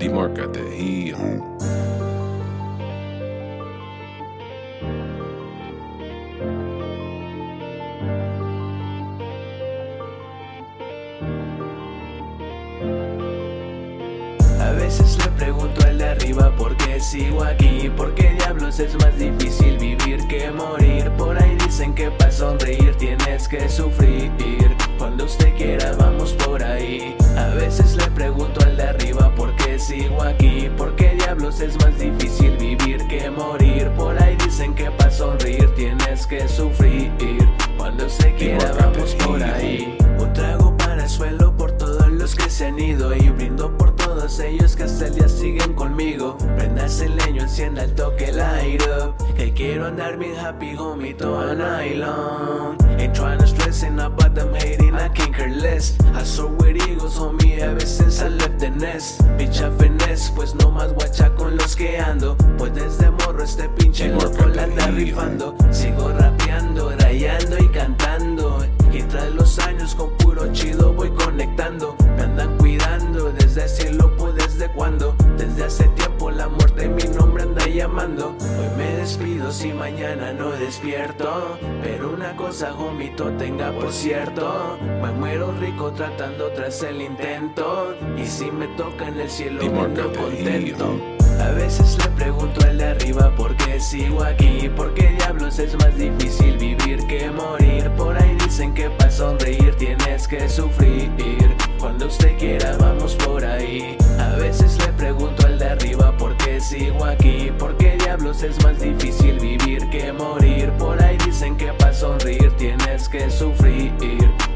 Heat. A veces le pregunto al de arriba por qué sigo aquí, por qué diablos es más difícil vivir que morir. Por ahí dicen que para sonreír tienes que sufrir. Cuando usted es más difícil vivir que morir. Por ahí dicen que para sonreír tienes que sufrir. Cuando usted quiera vamos por ahí. Un trago para el suelo por todos los que se han ido y brindo por todos ellos que hasta el día siguen conmigo. Prendas el leño, encienda el toque, light up. Que quiero andar bien happy, homie, todo night long. Less. I saw with eagles, homie, ever since I left the nest. Bitch, I finesse, pues no más guacha con los que ando. Pues desde morro este pinche loco la anda rifando. Sigo rapeando, rayando y cantando. Y tras los años con puro chido voy conectando. Me andan cuidando desde el cielo, pues desde cuando. Llamando. Hoy me despido si mañana no despierto. Pero una cosa, jomito, tenga por cierto. Me muero rico tratando tras el intento. Y si me toca en el cielo, me ando contento. A veces le pregunto al de arriba por qué sigo aquí, por qué diablos es más difícil vivir que morir. Por ahí dicen que para sonreír tienes que sufrir. Cuando usted quiera es más difícil vivir que morir. Por ahí dicen que para sonreír tienes que sufrir.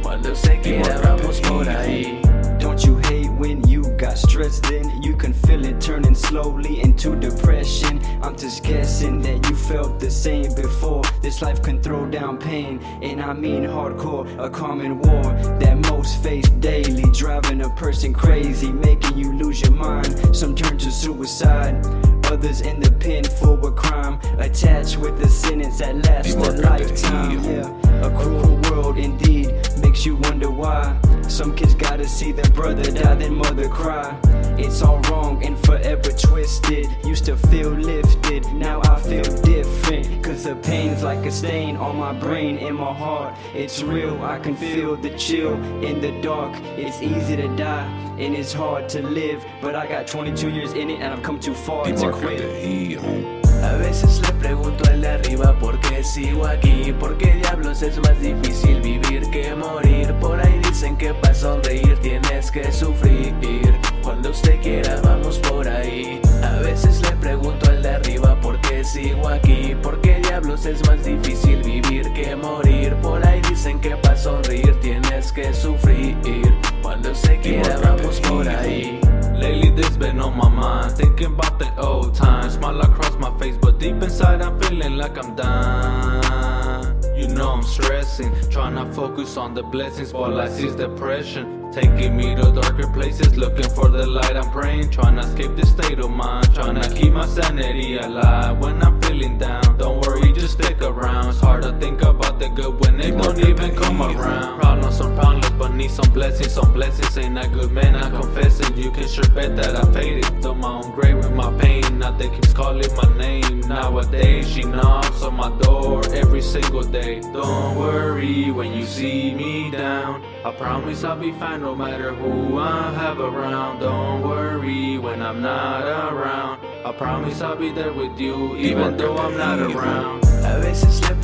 Cuando usted quiera vamos por ahí. Don't you hate when you got stressed Then you can feel it turning slowly into depression. I'm just guessing that you felt the same before. This life can throw down pain, and I mean hardcore, a common war that most face daily, driving a person crazy, making you lose your mind. Some turn to suicide. Others in the pen for a crime, attached with a sentence that lasts a lifetime. Yeah, a cruel world indeed makes you wonder why. Some kids gotta see their brother die, then mother cry. It's all wrong and forever twisted. Used to feel lifted, now I feel different. Cause the pain's like a stain on my brain and my heart. It's real, I can feel the chill in the dark. It's easy to die and it's hard to live. But I got 22 years in it and I've come too far D to quit. that heat. A veces le pregunto al de arriba por qué sigo aquí, por qué diablos es más difícil vivir que morir. Por ahí dicen que para sonreír tienes que sufrir. Cuando usted quiera vamos por ahí. A veces le pregunto al de arriba por qué sigo aquí, por qué diablos es más difícil vivir que morir. Por ahí dicen que para sonreír tienes que sufrir. Cuando usted quiera vamos por ahí. Lately this been on my mind Thinking about the old times Smile across my face But deep inside I'm feeling like I'm done You know I'm stressing Trying to focus on the blessings While I see depression. Taking me to darker places Looking for the light I'm praying. Trying to escape this state of mind Trying to keep my sanity alive When I'm feeling down stick around It's hard to think about the good When Mark don't even come around Problems on problems, but need some blessings, some blessings. Ain't a good man, I confess it. You can sure bet that I faded. Done my own grave with my pain. Now they keeps calling my name. Nowadays, she knocks on my door every single day. Don't worry when you see me down. I promise I'll be fine no matter who I have around. Don't worry when I'm not around. I promise I'll be there with you even though I'm not around. A veces le